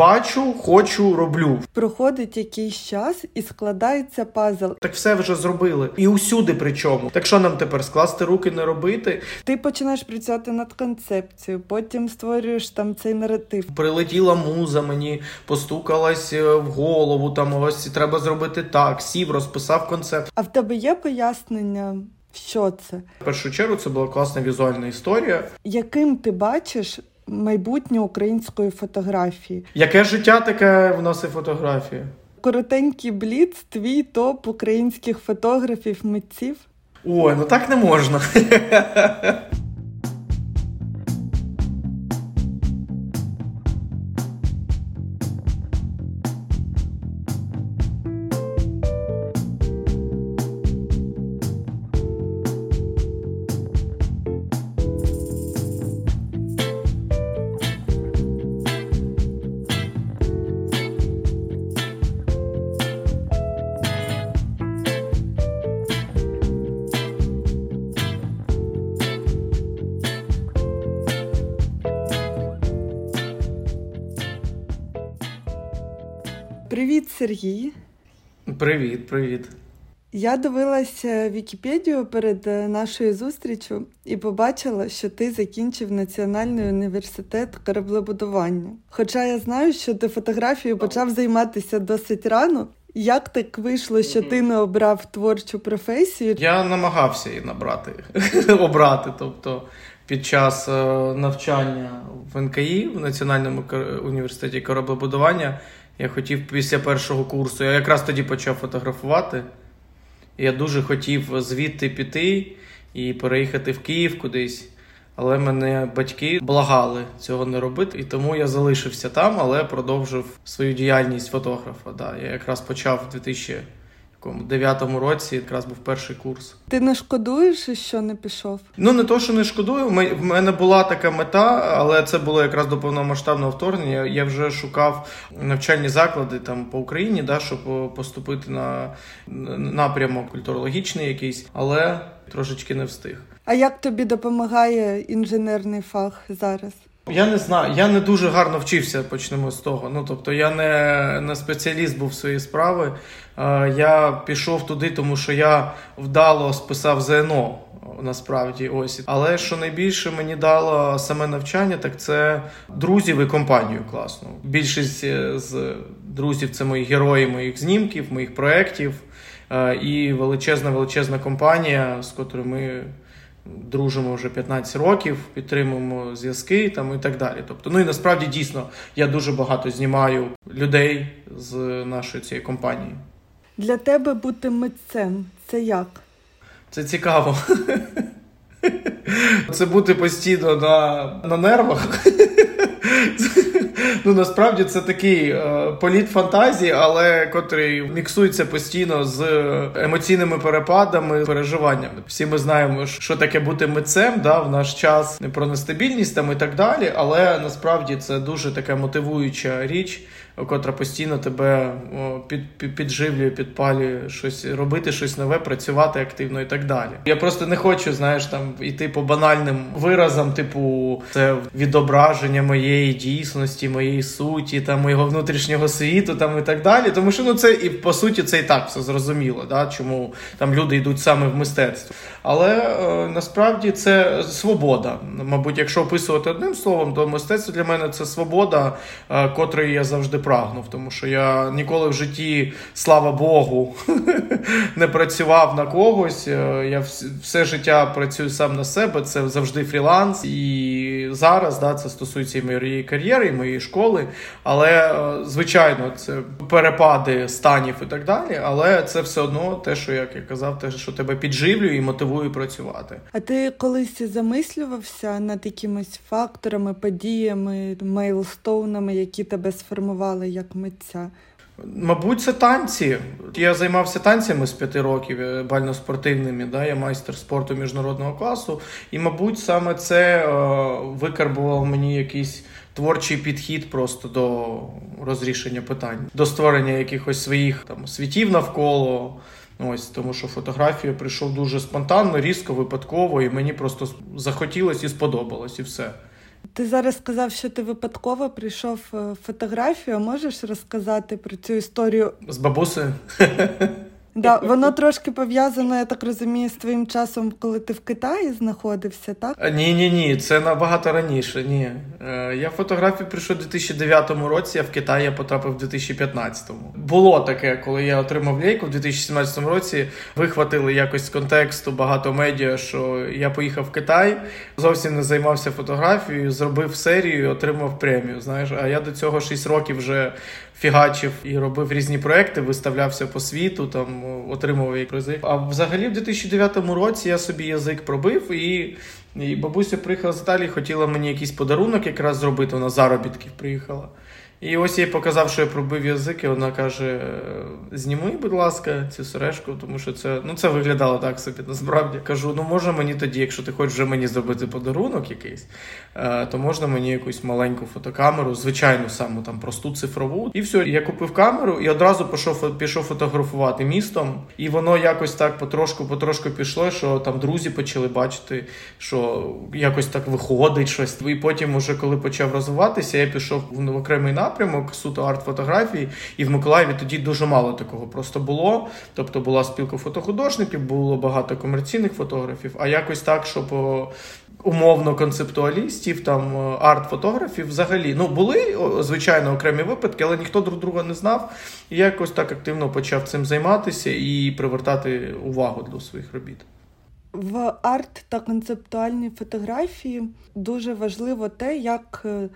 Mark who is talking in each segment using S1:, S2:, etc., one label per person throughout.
S1: бачу, хочу, роблю.
S2: Проходить якийсь час і складається пазл.
S1: Так все вже зробили. І усюди причому. Так що нам тепер скласти руки не робити?
S2: Ти починаєш працювати над концепцією, потім створюєш там цей наратив.
S1: Прилетіла муза, мені постукалась е, в голову. Там ось треба зробити так. Сів, розписав концепт.
S2: А в тебе є пояснення, що це?
S1: В першу чергу це була класна візуальна історія.
S2: Яким ти бачиш майбутнє української фотографії?
S1: Яке життя таке в нас і фотографія?
S2: Коротенький бліц, твій топ українських фотографів, митців.
S1: Ой, ну так не можна.
S2: Сергій.
S1: Привіт, привіт.
S2: Я дивилася Вікіпедію перед е, нашою зустрічю і побачила, що ти закінчив Національний університет кораблебудування. Хоча я знаю, що ти фотографією почав займатися досить рано. Як так вийшло, що ти не обрав творчу професію?
S1: Я намагався її набрати, обрати. Тобто під час е, навчання в НКІ в Національному університеті кораблебудування я хотів після першого курсу, я якраз тоді почав фотографувати. Я дуже хотів звідти піти і переїхати в Київ кудись. Але мене батьки благали цього не робити, і тому я залишився там, але продовжив свою діяльність фотографа. Да. Я якраз почав у 2009 році, якраз був перший курс.
S2: Ти не шкодуєш, що не пішов?
S1: Ну не то, що не шкодую. Ми- В мене була така мета, але це було якраз до повномасштабного вторгнення. Я вже шукав навчальні заклади там по Україні, да, щоб е, поступити на напрямок культурологічний якийсь, але трошечки не встиг.
S2: А як тобі допомагає інженерний фах зараз?
S1: Я не знаю, я не дуже гарно вчився, почнемо з того. Ну тобто я не, не спеціаліст був своєї справи. Е, Я пішов туди, тому що я вдало списав ЗНО. Насправді, ось, але що найбільше мені дало саме навчання, так це друзів і компанію класну. Більшість е, з друзів це мої герої моїх знімків, моїх проєктів е, і величезна величезна компанія, з котрою ми дружимо вже 15 років, підтримуємо зв'язки там і так далі. Тобто, ну і насправді дійсно я дуже багато знімаю людей з нашої цієї компанії.
S2: Для тебе бути митцем це як?
S1: Це цікаво. Це бути постійно на, на нервах. Ну, насправді це такий е, політ фантазії, але котрий міксується постійно з емоційними перепадами, переживаннями. Всі ми знаємо, що таке бути митцем да, в наш час про нестабільність там і так далі. Але насправді це дуже така мотивуюча річ, котра постійно тебе під, під, підживлює, підпалює щось робити, щось нове, працювати активно і так далі. Я просто не хочу, знаєш, там йти по банальним виразам, типу, це відображення моєї дійсності, моєї суті, там моєго внутрішнього світу, там і так далі. Тому що ну це і по суті це і так все зрозуміло, да? чому там люди йдуть саме в мистецтво. Але е, насправді це свобода. Мабуть, якщо описувати одним словом, то мистецтво для мене це свобода, е, котрої я завжди прагнув, тому що я ніколи в житті, слава Богу, не працював на когось. Е, Я все життя працюю сам на себе. Це завжди фріланс. І зараз да, це стосується і моєї кар'єри, і моєї школи. Але е, звичайно, це перепади станів і так далі. Але це все одно те, що як я казав, те, що тебе підживлює і мотивує працювати.
S2: А ти колись замислювався над якимись факторами, подіями, мейлстоунами, які тебе сформували як митця?
S1: Мабуть, це танці. Я займався танцями з п'яти років е, бально-спортивними. Да? Я майстер спорту міжнародного класу. І, мабуть, саме це е, викарбував мені якийсь творчий підхід просто до розрішення питань, до створення якихось своїх там світів навколо. Ось тому, що фотографія прийшов дуже спонтанно, різко, випадково, і мені просто захотілося і сподобалось, і все.
S2: Ти зараз сказав, що ти випадково прийшов фотографію. Можеш розказати про цю історію
S1: з бабусею?
S2: Да, Воно трошки пов'язано, я так розумію, з твоїм часом, коли ти в Китаї знаходився, так?
S1: Ні, ні, ні, це набагато раніше. Ні. Е, я фотографію прийшов у 2009 році, а в Китай я потрапив в 2015-му. Було таке, коли я отримав лейку в 2017 році. Вихватили якось з контексту багато медіа, що я поїхав в Китай, зовсім не займався фотографією, зробив серію, отримав премію. Знаєш, а я до цього 6 років вже фігачив і робив різні проекти, виставлявся по світу, там отримував як призи. А взагалі в 2009 році я собі язик пробив і. І бабуся приїхала з Італії, хотіла мені якийсь подарунок якраз зробити. Вона заробітків приїхала. І ось я їй показав, що я пробив язик, і вона каже: зніми, будь ласка, цю сережку, тому що це ну це виглядало так собі. Насправді кажу: ну може мені тоді, якщо ти хочеш вже мені зробити подарунок якийсь, е, то можна мені якусь маленьку фотокамеру, звичайну саму там просту цифрову. І все, я купив камеру і одразу пішов пішов фотографувати містом. І воно якось так потрошку-потрошку пішло, що там друзі почали бачити, що якось так виходить щось. І потім, уже коли почав розвиватися, я пішов в окремий напрямок напрямок, суто арт-фотографії, і в Миколаєві тоді дуже мало такого просто було. Тобто була спілка фотохудожників, було багато комерційних фотографів, а якось так, щоб. Умовно концептуалістів, там арт-фотографів взагалі ну були звичайно окремі випадки, але ніхто друг друга не знав. І я якось так активно почав цим займатися і привертати увагу до своїх робіт.
S2: В арт та концептуальній фотографії дуже важливо те, як е,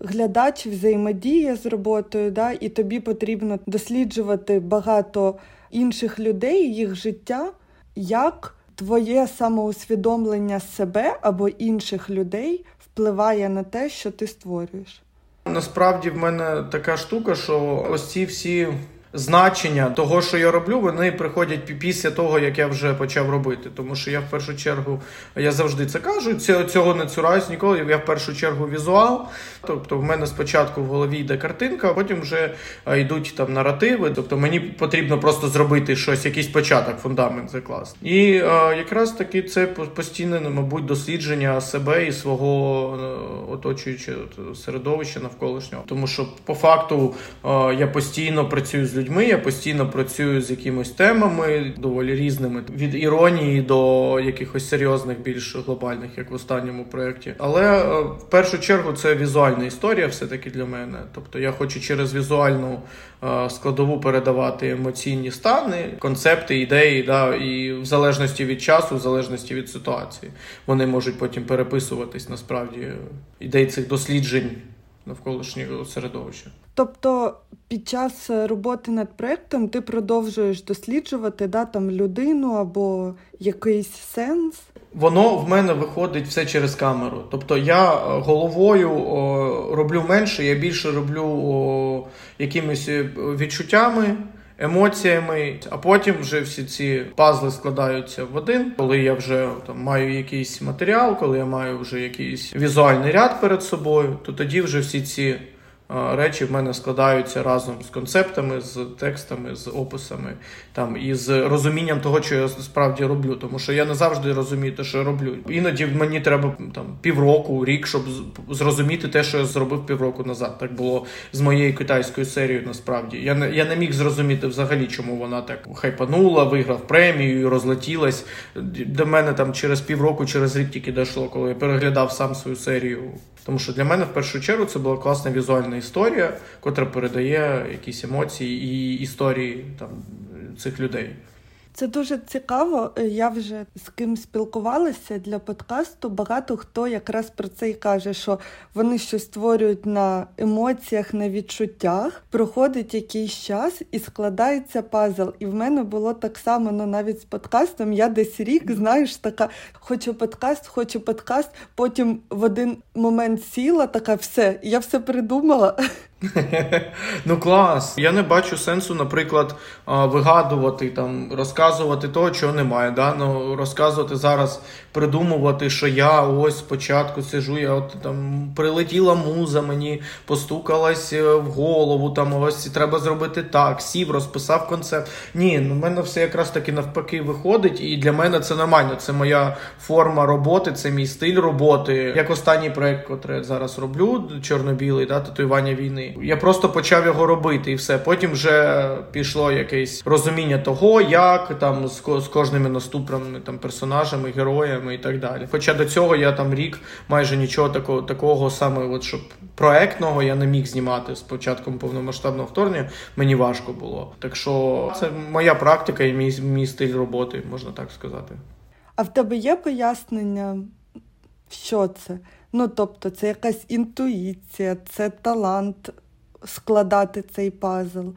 S2: глядач взаємодіє з роботою, да, і тобі потрібно досліджувати багато інших людей, їх життя, як твоє самоусвідомлення себе або інших людей впливає на те, що ти створюєш.
S1: Насправді в мене така штука, що ось ці всі значення того, що я роблю, вони приходять після того, як я вже почав робити. Тому що я в першу чергу я завжди це кажу. Цього не цураюсь ніколи. Я в першу чергу візуал. Тобто, в мене спочатку в голові йде картинка, а потім вже йдуть там наративи. Тобто мені потрібно просто зробити щось, якийсь початок, фундамент закласти. І а, якраз таки це постійне, мабуть, дослідження себе і свого е, оточуючого середовища навколишнього. Тому що по факту а, я постійно працюю з людьми людьми. Я постійно працюю з якимись темами доволі різними від іронії до якихось серйозних, більш глобальних, як в останньому проєкті. Але е, в першу чергу це візуальна історія, все таки для мене. Тобто я хочу через візуальну е, складову передавати емоційні стани, концепти, ідеї, да, і в залежності від часу, в залежності від ситуації, вони можуть потім переписуватись насправді ідей цих досліджень навколишнього середовища.
S2: Тобто під час роботи над проєктом ти продовжуєш досліджувати да, там, людину або якийсь сенс.
S1: Воно в мене виходить все через камеру. Тобто я е, головою о, роблю менше, я більше роблю о, якимись е, відчуттями, емоціями, а потім вже всі ці пазли складаються в один. Коли я вже там маю якийсь матеріал, коли я маю вже якийсь візуальний ряд перед собою, то тоді вже всі ці речі в мене складаються разом з концептами, з текстами, з описами там і з розумінням того, що я справді роблю. Тому що я не завжди розумію те, що я роблю. Іноді мені треба там півроку, рік, щоб зрозуміти те, що я зробив півроку назад. Так було з моєю китайською серією. Насправді я не я не міг зрозуміти взагалі, чому вона так хайпанула, виграв премію, розлетілась. До мене там через півроку, через рік тільки дійшло, коли я переглядав сам свою серію. Тому що для мене в першу чергу це була класна візуальна історія, котра передає якісь емоції і історії там цих людей.
S2: Це дуже цікаво. Я вже з ким спілкувалася для подкасту. Багато хто якраз про це і каже, що вони щось створюють на емоціях, на відчуттях. Проходить якийсь час і складається пазл. І в мене було так само, ну навіть з подкастом. Я десь рік, знаєш, така хочу подкаст, хочу подкаст. Потім в один момент сіла, така все, я все придумала.
S1: Ну клас. Я не бачу сенсу, наприклад, вигадувати там, розказувати того, чого немає. Да? Ну, Розказувати зараз, придумувати, що я ось спочатку сижу, я от там прилетіла муза, мені постукалась е, в голову. Там ось треба зробити так. Сів, розписав концепт. Ні, ну в мене все якраз таки навпаки виходить, і для мене це нормально. Це моя форма роботи, це мій стиль роботи. Як останній проект, який зараз роблю, чорно-білий, да, татуювання війни. Я просто почав його робити, і все. Потім вже пішло якесь розуміння того, як там з, кожними наступними там персонажами, героями і так далі. Хоча до цього я там рік майже нічого такого такого саме, от щоб проектного я не міг знімати з початком повномасштабного вторгнення. Мені важко було. Так що це моя практика і мій, мій стиль роботи, можна так сказати.
S2: А в тебе є пояснення, що це? Ну, тобто, це якась інтуїція, це талант складати цей пазл?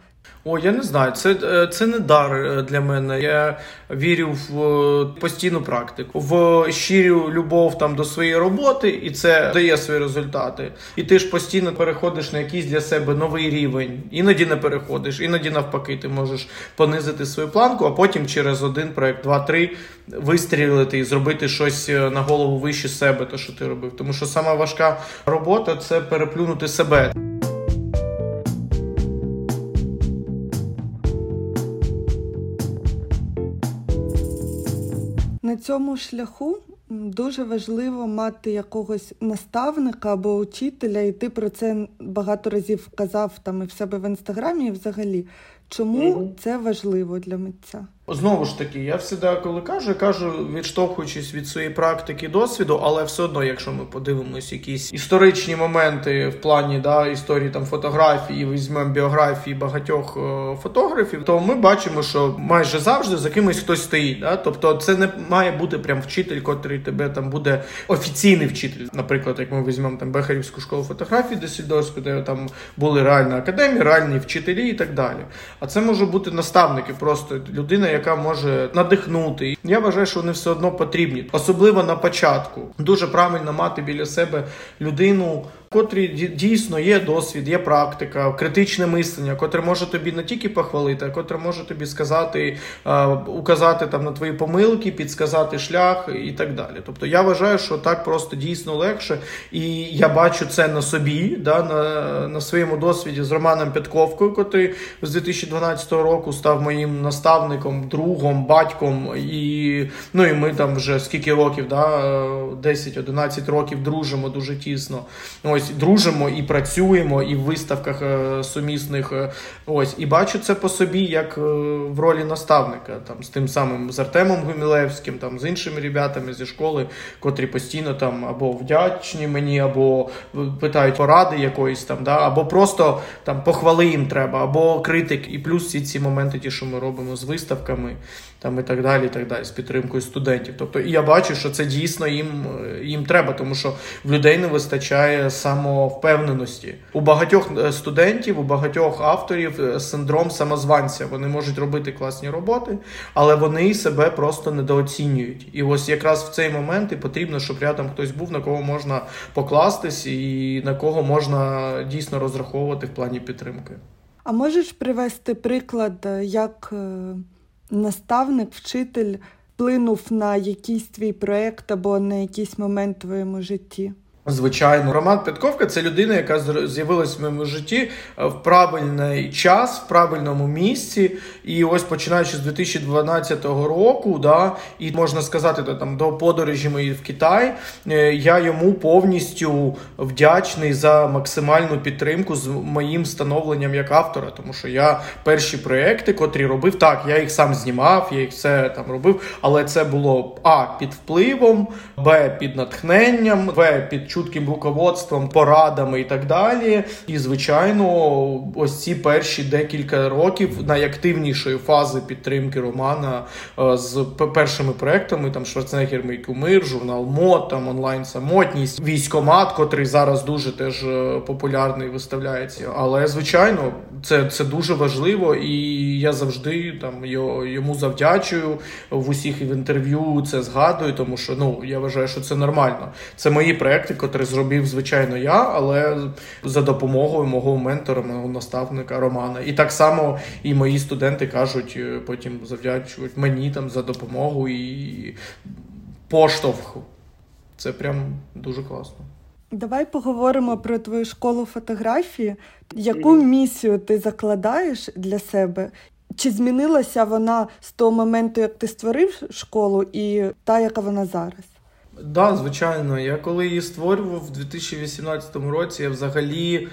S1: О, я не знаю. Це е, це не дар е, для мене. Я вірю в е, постійну практику, в щиру любов там до своєї роботи, і це дає свої результати. І ти ж постійно переходиш на якийсь для себе новий рівень. Іноді не переходиш, іноді навпаки, ти можеш понизити свою планку, а потім через один проект, два-три вистрілити і зробити щось на голову вище себе, то що ти робив. Тому що сама важка робота це переплюнути себе.
S2: На цьому шляху дуже важливо мати якогось наставника або учителя, і ти про це багато разів казав там і в себе в інстаграмі, і взагалі. Чому mm-hmm. це важливо для митця?
S1: Знову ж таки, я завжди, коли кажу, кажу, відштовхуючись від своєї практики досвіду, але все одно, якщо ми подивимось якісь історичні моменти в плані да, історії там фотографії, візьмемо біографії багатьох е, фотографів, то ми бачимо, що майже завжди за кимось хтось стоїть. Да? Тобто, це не має бути прям вчитель, котрий тебе там буде офіційний вчитель. Наприклад, як ми візьмемо там Бехарівську школу фотографії, Десідорську, де там були реальні академії, реальні вчителі і так далі. А це може бути наставники, просто людина яка може надихнути. Я вважаю, що вони все одно потрібні, особливо на початку. Дуже правильно мати біля себе людину котрі дійсно є досвід, є практика, критичне мислення, котре може тобі не тільки похвалити, а котре може тобі сказати, указати там на твої помилки, підсказати шлях і так далі. Тобто я вважаю, що так просто дійсно легше, і я бачу це на собі, да, на на своєму досвіді з Романом Пятковкою, котрий з 2012 року став моїм наставником, другом, батьком. І ну і ми там вже скільки років, да, 10-11 років дружимо дуже тісно ось дружимо і працюємо, і в виставках е, сумісних. Е, ось і бачу це по собі, як е, в ролі наставника, там з тим самим з Артемом Гумілевським, там з іншими ребятами зі школи, котрі постійно там або вдячні мені, або питають поради якоїсь там, да, або просто там похвали їм треба, або критик, і плюс всі ці моменти, ті, що ми робимо з виставками там і так далі, і так далі, з підтримкою студентів. Тобто, і я бачу, що це дійсно їм їм треба, тому що в людей не вистачає самовпевненості. У багатьох е, студентів, у багатьох авторів е, синдром самозванця. Вони можуть робити класні роботи, але вони себе просто недооцінюють. І ось якраз в цей момент і потрібно, щоб рядом хтось був, на кого можна покластись, і на кого можна дійсно розраховувати в плані підтримки.
S2: А можеш привести приклад, е, як наставник, вчитель вплинув на якийсь твій проєкт або на якийсь момент в твоєму житті?
S1: Звичайно, Роман Петковка це людина, яка з'явилась в моєму житті е, в правильний час, в правильному місці. І ось починаючи з 2012 року, да, і можна сказати, то, там до подорожі мої в Китай, е, я йому повністю вдячний за максимальну підтримку з моїм становленням як автора. Тому що я перші проекти, котрі робив, так, я їх сам знімав, я їх все там робив, але це було А під впливом, Б під натхненням, В під чутким руководством, порадами і так далі. І, звичайно, ось ці перші декілька років найактивнішої фази підтримки Романа е, з першими проектами. Там Шварценеггер Мій кумир, журнал МОД, там онлайн самотність, військомат, котрий зараз дуже теж е, популярний виставляється. Але звичайно, це це дуже важливо, і я завжди там йому завдячую в усіх в інтерв'ю. Це згадую, тому що ну я вважаю, що це нормально. Це мої проекти, котрі зробив звичайно я, але за допомогою мого ментора, мого наставника Романа. І так само і мої студенти кажуть, е, потім завдячують мені там за допомогу і поштовх. Це прям дуже класно.
S2: Давай поговоримо про твою школу фотографії. Яку місію ти закладаєш для себе? Чи змінилася вона з того моменту, як ти створив школу, і та, яка вона зараз?
S1: Так, да, звичайно. Я коли її створював в 2018 році, я взагалі.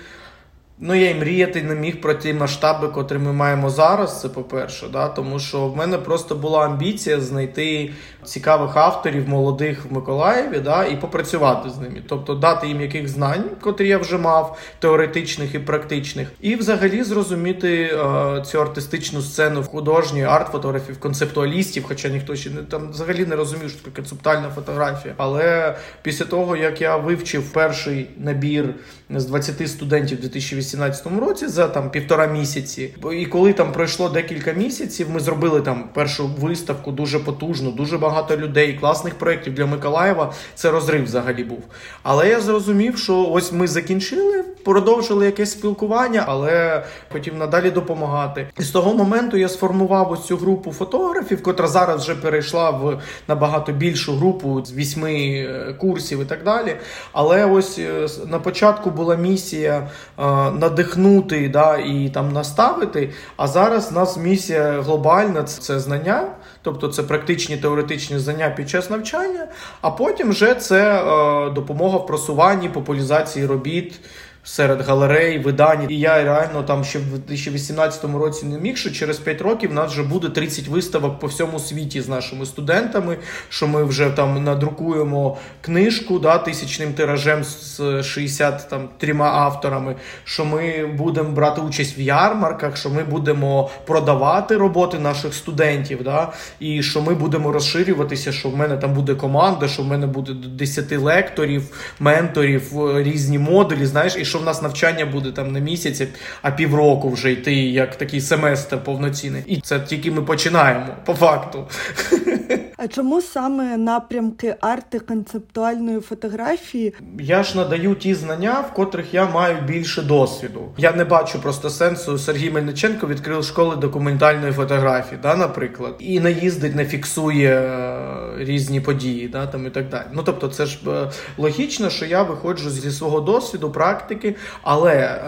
S1: Ну, я й мріяти не міг про ті масштаби, котрі ми маємо зараз. Це по-перше, да? тому що в мене просто була амбіція знайти цікавих авторів, молодих в Миколаєві, да? і попрацювати з ними, тобто дати їм яких знань, котрі я вже мав, теоретичних і практичних, і взагалі зрозуміти е, цю артистичну сцену в художньої арт-фотографів, концептуалістів, хоча ніхто ще не там взагалі не розумів, що таке концептуальна фотографія. Але після того як я вивчив перший набір з 20 студентів 2018 2018 році за там півтора місяці. І коли там пройшло декілька місяців, ми зробили там першу виставку дуже потужну, дуже багато людей, класних проєктів для Миколаєва. Це розрив взагалі був. Але я зрозумів, що ось ми закінчили, продовжили якесь спілкування, але хотів надалі допомагати. І з того моменту я сформував ось цю групу фотографів, котра зараз вже перейшла в набагато більшу групу з вісьми е, курсів і так далі. Але ось е, на початку була місія е, надихнути да, і там наставити. А зараз у нас місія глобальна це знання, тобто це практичні теоретичні знання під час навчання, а потім вже це е, допомога в просуванні, популяризації робіт серед галерей, видань. І я реально там ще в 2018 році не міг, що через 5 років у нас вже буде 30 виставок по всьому світі з нашими студентами. Що ми вже там надрукуємо книжку да, тисячним тиражем з 63 авторами. Що ми будемо брати участь в ярмарках, що ми будемо продавати роботи наших студентів. Да, І що ми будемо розширюватися, що в мене там буде команда, що в мене буде 10 лекторів, менторів, різні модулі. Знаєш, і що в нас навчання буде там не місяці, а півроку вже йти, як такий семестр повноцінний. І це тільки ми починаємо по факту.
S2: А чому саме напрямки арти концептуальної фотографії?
S1: Я ж надаю ті знання, в котрих я маю більше досвіду. Я не бачу просто сенсу. Сергій Мельниченко відкрив школи документальної фотографії, да, наприклад, і не їздить, не фіксує е, різні події, да, там і так далі. Ну тобто, це ж е, логічно, що я виходжу зі свого досвіду, практики, але е,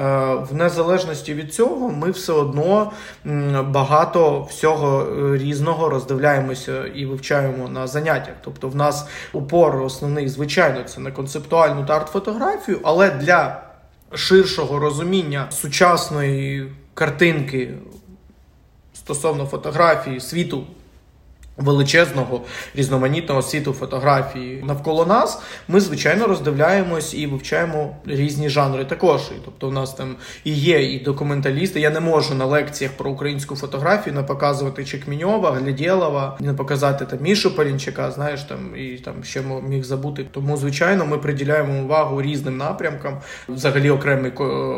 S1: в незалежності від цього ми все одно багато всього різного роздивляємося і вивчаємо вивчаємо на заняттях. Тобто, в нас упор основний, звичайно, це на концептуальну та арт-фотографію, але для ширшого розуміння сучасної картинки стосовно фотографії світу величезного різноманітного світу фотографії навколо нас, ми звичайно роздивляємось і вивчаємо різні жанри. Також тобто, у нас там і є і документалісти. Я не можу на лекціях про українську фотографію не показувати Чекміньова, Глядєлова, не показати там Мішу Полінчака, знаєш там і там ще міг забути. Тому, звичайно, ми приділяємо увагу різним напрямкам. Взагалі, окремий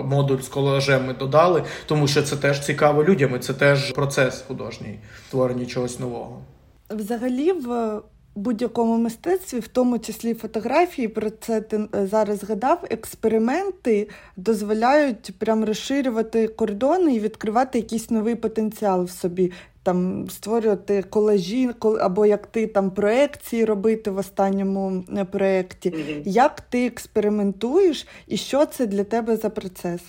S1: модуль з колажем додали, тому що це теж цікаво людям. і Це теж процес художній створення чогось нового.
S2: Взагалі, в будь-якому мистецтві, в тому числі фотографії, про це ти е, зараз згадав, експерименти дозволяють прям розширювати кордони і відкривати якийсь новий потенціал в собі. Там створювати колажі, або як ти там проекції робити в останньому е, проєкті. Mm-hmm. Як ти експериментуєш і що це для тебе за процес?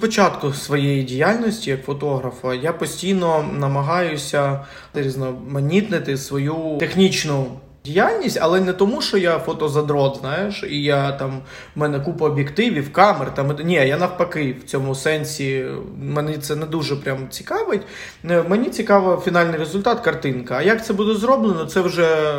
S1: Початку своєї діяльності як фотографа я постійно намагаюся різноманітнити свою технічну діяльність, але не тому, що я фотозадрот, знаєш, і я там в мене купа об'єктивів, камер. Там ні, я навпаки в цьому сенсі мені це не дуже прям цікавить. Мені цікаво фінальний результат, картинка. А як це буде зроблено, це вже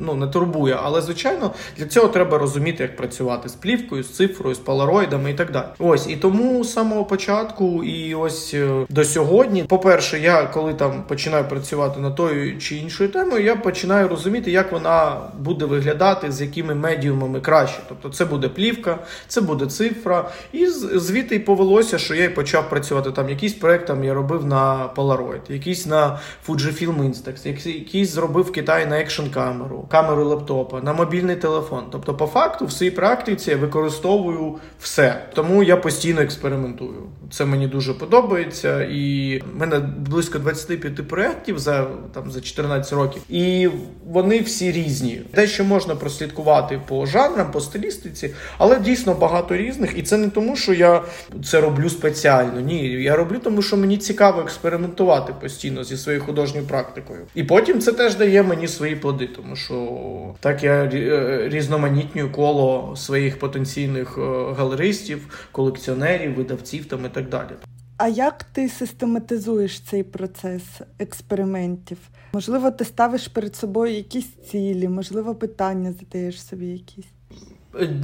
S1: ну не турбує. Але звичайно для цього треба розуміти, як працювати з плівкою, з цифрою, з полароїдами і так далі. Ось і тому з самого початку, і ось е, до сьогодні, по перше, я коли там починаю працювати над тою чи іншою темою, я починаю розуміти, як вона буде виглядати, з якими медіумами краще. Тобто, це буде плівка, це буде цифра, і звідти й повелося, що я й почав працювати там. Якийсь проект там я робив на Polaroid, якийсь на Fujifilm Instax, якийсь зробив в Китаї на екшн камеру, камеру лептопа, на мобільний телефон. Тобто, по факту, в своїй практиці я використовую все. Тому я постійно експериментую. Це мені дуже подобається, і в мене близько 25 проєктів за там за 14 років, і вони всі різні. Дещо можна прослідкувати по жанрам, по стилістиці, але дійсно багато різних. І це не тому, що я це роблю спеціально. Ні, я роблю, тому що мені цікаво експериментувати постійно зі своєю художньою практикою. І потім це теж дає мені свої плоди, тому що так я е, різноманітнюю коло своїх потенційних е, галеристів, колекціонерів, видавців там і так далі.
S2: А як ти систематизуєш цей процес експериментів? Можливо, ти ставиш перед собою якісь цілі, можливо, питання задаєш собі якісь.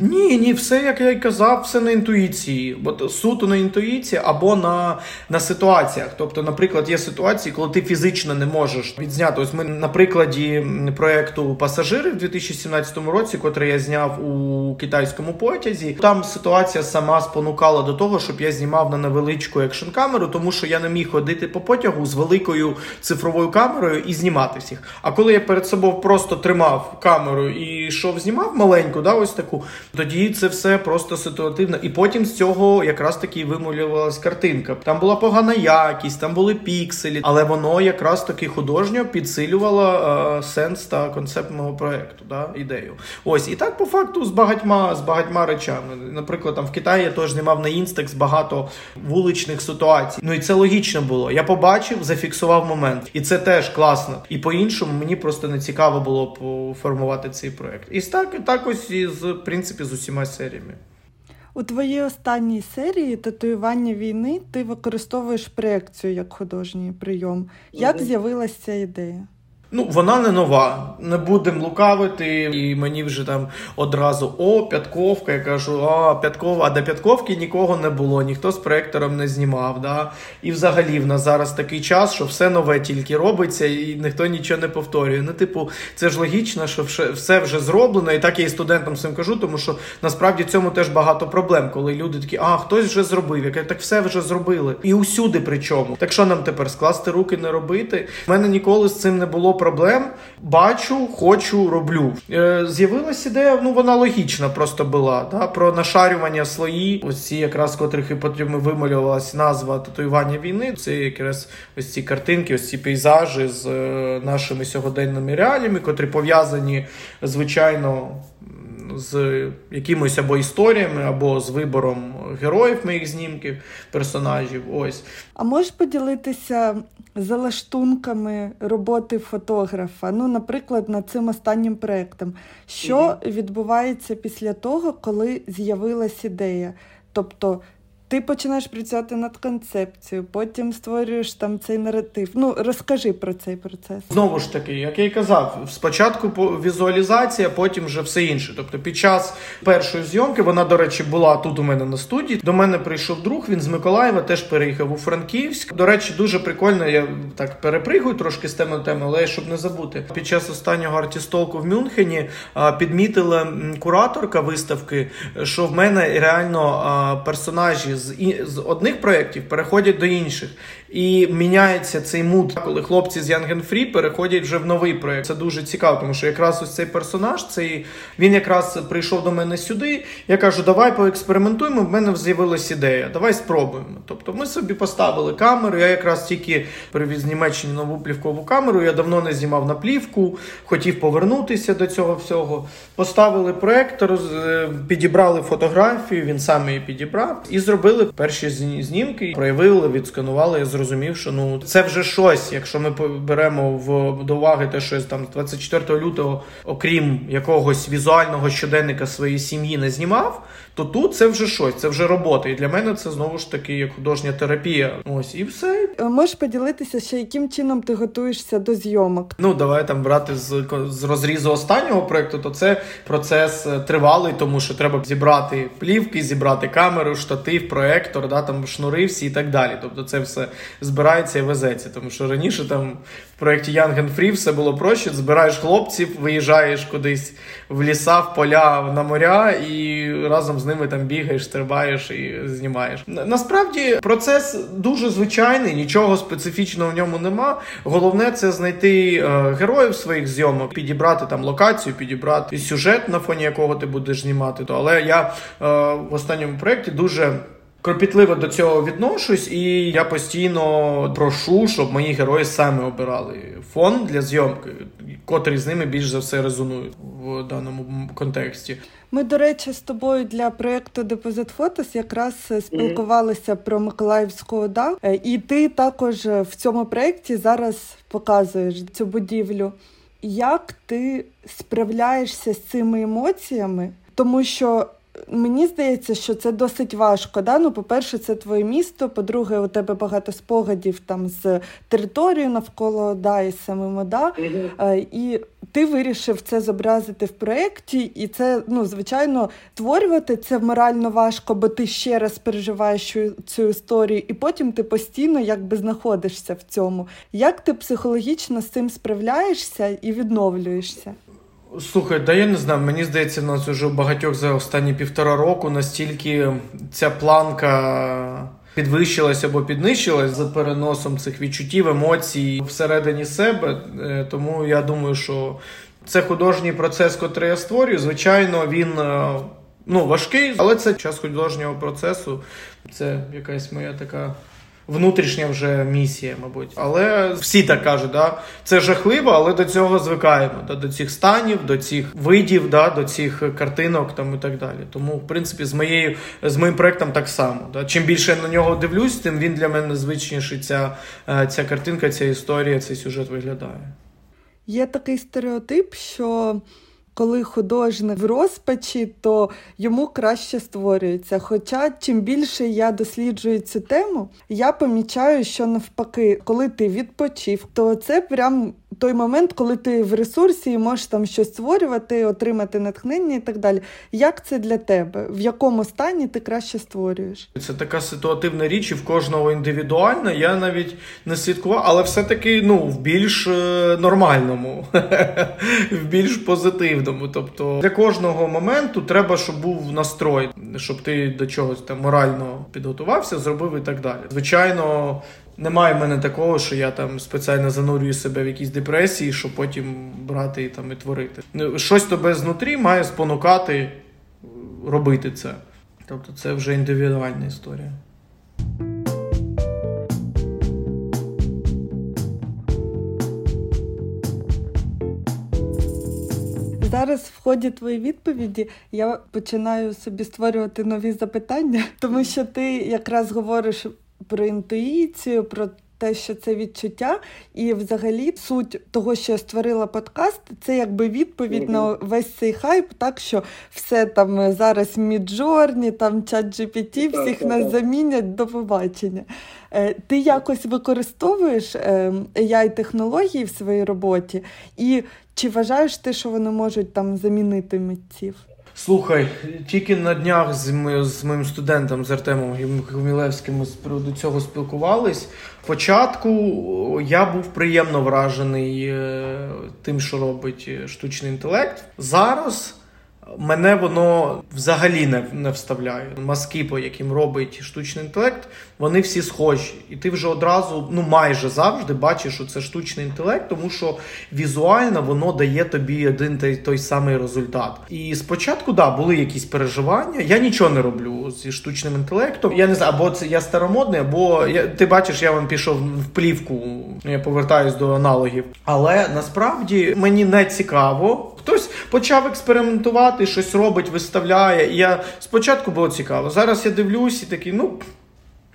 S1: Ні, ні, все, як я й казав, все на інтуїції. От суто на інтуїції або на на ситуаціях. Тобто, наприклад, є ситуації, коли ти фізично не можеш відзняти. Ось ми на прикладі проєкту Пасажири в 2017 році, котрий я зняв у китайському потязі. Там ситуація сама спонукала до того, щоб я знімав на невеличку екшн камеру, тому що я не міг ходити по потягу з великою цифровою камерою і знімати всіх. А коли я перед собою просто тримав камеру і йшов знімав маленьку, да, ось таку тоді це все просто ситуативно. І потім з цього якраз таки вимулювалась картинка. Там була погана якість, там були пікселі, але воно якраз таки художньо підсилювало е, сенс та концепт мого проекту, да, ідею. Ось і так по факту з багатьма з багатьма речами. Наприклад, там в Китаї я теж знімав на інстекс багато вуличних ситуацій. Ну і це логічно було. Я побачив, зафіксував момент, і це теж класно. І по-іншому мені просто не цікаво було поформувати цей проект. І так, так ось і з принципі з усіма серіями.
S2: У твоїй останній серії татуювання війни ти використовуєш проекцію як художній прийом. Як з'явилася ця ідея?
S1: Ну, вона не нова. Не будемо лукавити. І мені вже там одразу о, п'ятковка. Я кажу, а п'яткова, а до п'ятковки нікого не було, ніхто з проектором не знімав. Да? І взагалі в нас зараз такий час, що все нове тільки робиться, і ніхто нічого не повторює. Ну, типу, це ж логічно, що все вже зроблено. І так я і студентам всім кажу, тому що насправді цьому теж багато проблем, коли люди такі, а хтось вже зробив. Я кажу, так все вже зробили. І усюди причому. Так що нам тепер скласти руки не робити? У мене ніколи з цим не було проблем. Бачу, хочу, роблю. Е, З'явилася ідея, ну вона логічна просто була. Да? Про нашарювання слої. Ось ці якраз котрих і потім вималювалася назва татуювання війни. Це якраз ось ці картинки, ось ці пейзажі з е, нашими сьогоденними реаліями, котрі пов'язані, звичайно з якимось або історіями, або з вибором героїв моїх знімків, персонажів. Ось.
S2: А можеш поділитися залаштунками роботи фотографа? Ну, наприклад, над цим останнім проектом. Що mm відбувається після того, коли з'явилась ідея? Тобто ти починаєш працювати над концепцією, потім створюєш там цей наратив. Ну розкажи про цей процес.
S1: Знову ж таки, як я й казав, спочатку візуалізація, потім вже все інше. Тобто, під час першої зйомки вона, до речі, була тут у мене на студії. До мене прийшов друг. Він з Миколаєва теж переїхав у Франківськ. До речі, дуже прикольно. Я так перепригую трошки з теми теми, але щоб не забути. Під час останнього артістолку в Мюнхені підмітила кураторка виставки, що в мене реально персонажі з з одних проєктів переходять до інших. І міняється цей муд, коли хлопці з Young and Free переходять вже в новий проєкт. Це дуже цікаво, тому що якраз ось цей персонаж, цей він якраз прийшов до мене сюди. Я кажу, давай поекспериментуємо. В мене з'явилася ідея. Давай спробуємо. Тобто ми собі поставили камеру. Я якраз тільки привіз з Німеччини нову плівкову камеру. Я давно не знімав на плівку, хотів повернутися до цього всього. Поставили проектор, підібрали фотографію, він сам її підібрав і зробили перші знімки, проявили, відсканували. Я зрозумів, що ну це вже щось. Якщо ми беремо в до уваги те, що там 24 лютого, окрім якогось візуального щоденника своєї сім'ї, не знімав то тут це вже щось, це вже робота. І для мене це знову ж таки як художня терапія. Ось і все.
S2: Е, можеш поділитися ще, яким чином ти готуєшся до зйомок?
S1: Ну давай там брати з з розрізу останнього проекту, то це процес е, тривалий, тому що треба зібрати плівки, зібрати камеру, штатив, проектор, да там шнури всі і так далі. Тобто це все збирається і везеться. Тому що раніше там в проєкті Young and Free все було проще. Збираєш хлопців, виїжджаєш кудись в ліса, в поля, на моря і разом з ними там бігаєш, стрибаєш і знімаєш. Насправді процес дуже звичайний, нічого специфічного в ньому нема. Головне це знайти е, героїв своїх зйомок, підібрати там локацію, підібрати сюжет, на фоні якого ти будеш знімати. Але я е, в останньому проєкті дуже. Кропітливо до цього відношусь, і я постійно прошу, щоб мої герої саме обирали фон для зйомки, котрі з ними більш за все резонують в даному контексті.
S2: Ми, до речі, з тобою для проєкту Deposit Photos якраз спілкувалися mm-hmm. про Миколаївську ОДА, е, і ти також в цьому проєкті зараз показуєш цю будівлю. Як ти справляєшся з цими емоціями? Тому що Мені здається, що це досить важко. Да? Ну, По-перше, це твоє місто. По-друге, у тебе багато спогадів там з територією навколо да, і самим ОДА. Mm-hmm. І ти вирішив це зобразити в проєкті, і це, ну, звичайно, створювати це морально важко, бо ти ще раз переживаєш цю історію, і потім ти постійно якби знаходишся в цьому. Як ти психологічно з цим справляєшся і відновлюєшся?
S1: Слухай, да я не знаю. Мені здається, в нас вже багатьох за останні півтора року настільки ця планка підвищилась або піднищилась за переносом цих відчуттів, емоцій всередині себе. Е, тому я думаю, що це художній процес, котрий я створюю. Звичайно, він е, ну, важкий, але це час художнього процесу. Це якась моя така внутрішня вже місія, мабуть. Але всі так кажуть, да? це жахливо, але до цього звикаємо. Да? До цих станів, до цих видів, да? до цих картинок там і так далі. Тому, в принципі, з моєю з моїм проектом так само. Да? Чим більше я на нього дивлюсь, тим він для мене звичніший ця, е, ця картинка, ця історія, цей сюжет виглядає.
S2: Є такий стереотип, що коли художник в розпачі, то йому краще створюється. Хоча чим більше я досліджую цю тему, я помічаю, що навпаки, коли ти відпочив, то це прям той момент, коли ти в ресурсі і можеш там щось створювати, отримати натхнення і так далі. Як це для тебе? В якому стані ти краще створюєш?
S1: Це така ситуативна річ, і в кожного індивідуальна. Я навіть не слідкував, але все-таки ну, в більш е, нормальному, в більш позитивному. Тобто для кожного моменту треба, щоб був настрой, щоб ти до чогось там морально підготувався, зробив і так далі. Звичайно. Немає в мене такого, що я там спеціально занурюю себе в якісь депресії, щоб потім брати і там і творити. Ну, щось тебе знутрі має спонукати е, робити це. Тобто це вже індивідуальна історія.
S2: Зараз в ході твоєї відповіді я починаю собі створювати нові запитання, тому що ти якраз говориш про інтуїцію, про те, що це відчуття, і взагалі суть того, що я створила подкаст, це якби відповідь mm-hmm. на весь цей хайп, так що все там зараз Midjourney, там чат GPT, всіх mm-hmm. нас замінять до побачення. Е, ти якось використовуєш AI ем, технології в своїй роботі, і чи вважаєш ти, що вони можуть там замінити митців?
S1: Слухай, тільки на днях з ми, з моїм студентом з Артемом Гумілевським з приводу цього спілкувались. Спочатку я був приємно вражений е, тим, що робить штучний інтелект. Зараз мене воно взагалі не не вставляє. Маски, по яким робить штучний інтелект, вони всі схожі. І ти вже одразу, ну майже завжди бачиш, що це штучний інтелект, тому що візуально воно дає тобі один той, той самий результат. І спочатку, да, були якісь переживання. Я нічого не роблю зі штучним інтелектом. Я не знаю, або це я старомодний, або я, ти бачиш, я вам пішов в плівку, я повертаюсь до аналогів. Але насправді мені не цікаво. Хтось почав експериментувати, щось робить, виставляє. І я спочатку було цікаво. Зараз я дивлюсь і такий, ну.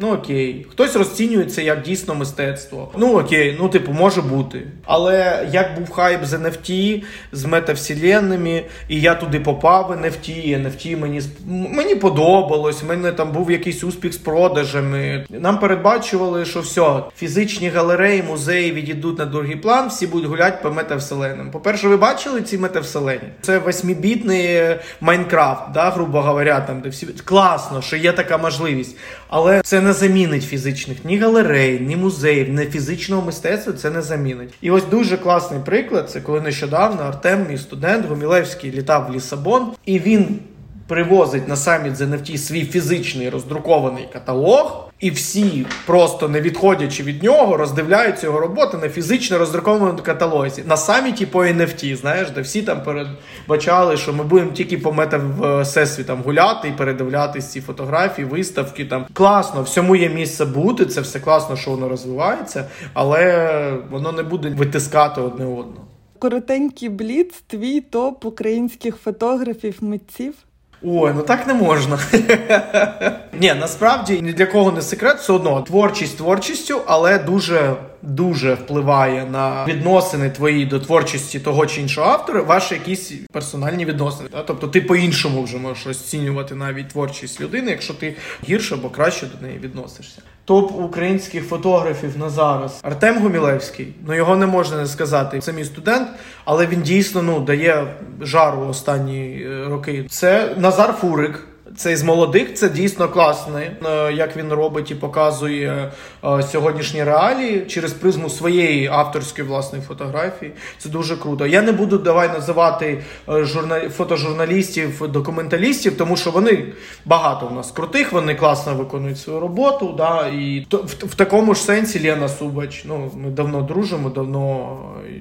S1: Ну окей, хтось розцінює це як дійсно мистецтво. Ну окей, ну типу, може бути. Але як був хайп з NFT, з метавселенними, і я туди попав NFT, NFT мені мені подобалось. Мене там був якийсь успіх з продажами. Нам передбачували, що все, фізичні галереї, музеї відійдуть на другий план, всі будуть гуляти по метавселенам. По-перше, ви бачили ці метавселені? Це восьмібітний Майнкрафт, да, грубо говоря, там де всі класно, що є така можливість. Але це не замінить фізичних ні галерей, ні музеїв, ні фізичного мистецтва. Це не замінить. І ось дуже класний приклад. Це коли нещодавно Артем, мій студент Гумілевський, літав в Лісабон, і він привозить на саміт з NFT свій фізичний роздрукований каталог. І всі, просто не відходячи від нього, роздивляються його роботи на фізично роздрукованому каталозі. На саміті по NFT, знаєш, де всі там передбачали, що ми будемо тільки по метавсесвітам гуляти і передивлятися ці фотографії, виставки. Там класно, всьому є місце бути. Це все класно, що воно розвивається, але воно не буде витискати одне одного.
S2: Коротенький бліц, твій топ українських фотографів митців.
S1: Ой, ну так не можна. Ні, насправді ні для кого не секрет, все одно творчість творчістю, але дуже дуже впливає на відносини твої до творчості того чи іншого автора, ваші якісь персональні відносини. Та? Тобто ти по-іншому вже можеш розцінювати навіть творчість людини, якщо ти гірше або краще до неї відносишся. Топ українських фотографів на зараз Артем Гумілевський. Ну його не можна не сказати. Це мій студент, але він дійсно ну дає жару останні е, роки. Це Назар Фурик. Цей з молодих це дійсно класний, е, як він робить і показує е, сьогоднішні реалії через призму своєї авторської власної фотографії. Це дуже круто. Я не буду давай називати е, журнал... фотожурналістів, документалістів, тому що вони багато у нас крутих, вони класно виконують свою роботу. Да, І в, в такому ж сенсі Лена Субач. Ну, Ми давно дружимо, давно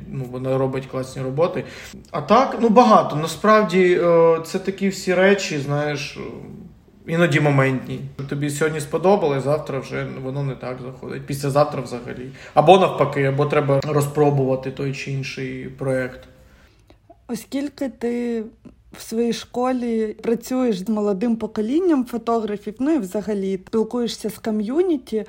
S1: ну, вона робить класні роботи. А так, ну багато. Насправді це такі всі речі, знаєш іноді моментні. Тобі сьогодні сподобалось, завтра вже воно не так заходить. Післязавтра взагалі. Або навпаки, або треба розпробувати той чи інший проєкт.
S2: Оскільки ти в своїй школі працюєш з молодим поколінням фотографів, ну і взагалі спілкуєшся з ком'юніті,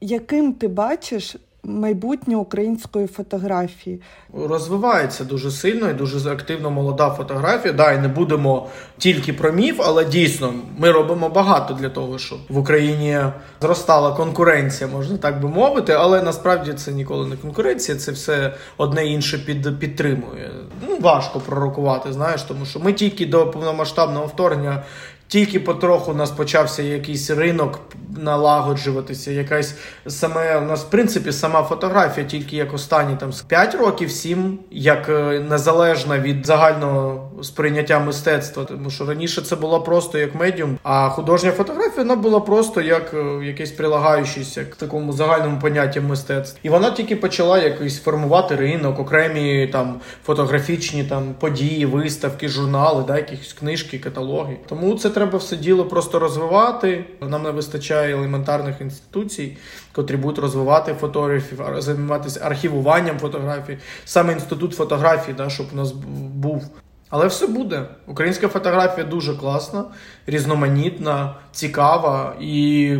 S2: яким ти бачиш майбутнє української фотографії.
S1: Розвивається дуже сильно і дуже активно молода фотографія. Да, і не будемо тільки про міф, але дійсно ми робимо багато для того, щоб в Україні зростала конкуренція, можна так би мовити. Але насправді це ніколи не конкуренція, це все одне інше під підтримує. Ну важко пророкувати, знаєш, тому що ми тільки до повномасштабного вторгнення тільки потроху у нас почався якийсь ринок налагоджуватися. Якась саме у нас, в принципі, сама фотографія, тільки як останні там 5 років, 7, як е, незалежна від загального сприйняття мистецтва. Тому що раніше це було просто як медіум, а художня фотографія вона була просто як е, якесь прилагаючись к такому загальному поняттю мистецтва. І вона тільки почала якийсь формувати ринок, окремі там фотографічні там події, виставки, журнали, да, якісь книжки, каталоги. Тому це треба все діло просто розвивати. Нам не вистачає елементарних інституцій, котрі будуть розвивати фотографів, займатися архівуванням фотографій, саме інститут фотографії, да, щоб у нас був. Але все буде. Українська фотографія дуже класна, різноманітна, цікава. І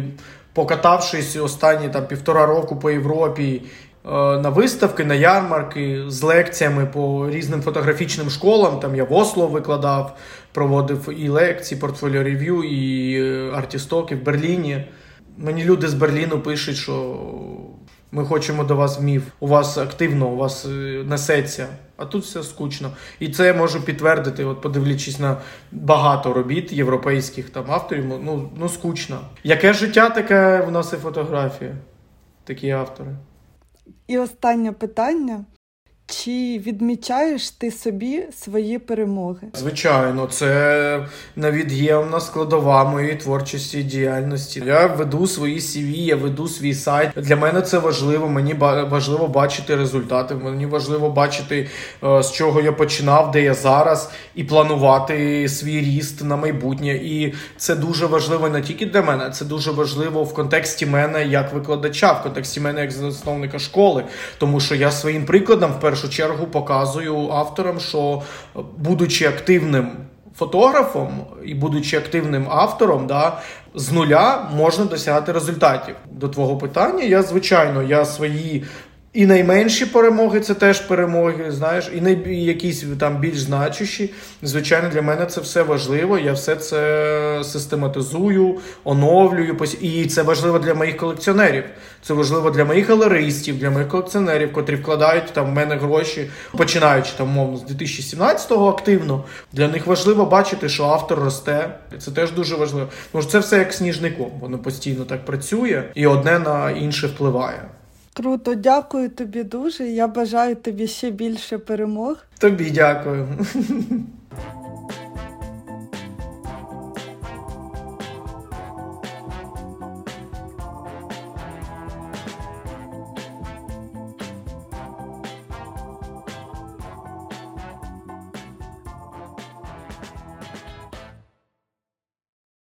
S1: покатавшись останні там півтора року по Європі. Е, на виставки, на ярмарки з лекціями по різним фотографічним школам. Там я в Осло викладав, проводив і лекції, портфоліо рев'ю, і е, артістоки в Берліні. Мені люди з Берліну пишуть, що ми хочемо до вас міф. У вас активно, у вас е, несеться, а тут все скучно. І це я можу підтвердити, от подивлячись на багато робіт європейських там авторів. Ну ну скучно. Яке життя таке в нас і фотографія? Такі автори.
S2: І останнє питання: Чи відмічаєш ти собі свої перемоги?
S1: Звичайно, це невід'ємна складова моєї творчості діяльності. Я веду свої CV, я веду свій сайт. Для мене це важливо. Мені важливо бачити результати. Мені важливо бачити, е, з чого я починав, де я зараз, і планувати свій ріст на майбутнє. І це дуже важливо не тільки для мене, це дуже важливо в контексті мене як викладача, в контексті мене як засновника школи. Тому що я своїм прикладом в першу чергу показую авторам, що будучи активним фотографом і будучи активним автором, да, з нуля можна досягати результатів. До твого питання, я звичайно, я свої. І найменші перемоги це теж перемоги, знаєш, і най... якісь там більш значущі. Звичайно, для мене це все важливо. Я все це систематизую, оновлюю. І це важливо для моїх колекціонерів. Це важливо для моїх галеристів, для моїх колекціонерів, котрі вкладають там в мене гроші, починаючи там мовно з 2017-го активно. Для них важливо бачити, що автор росте. Це теж дуже важливо. Тому що це все як сніжний ком. Воно постійно так працює, і одне на інше впливає.
S2: Круто, дякую тобі дуже. Я бажаю тобі ще більше перемог.
S1: Тобі дякую.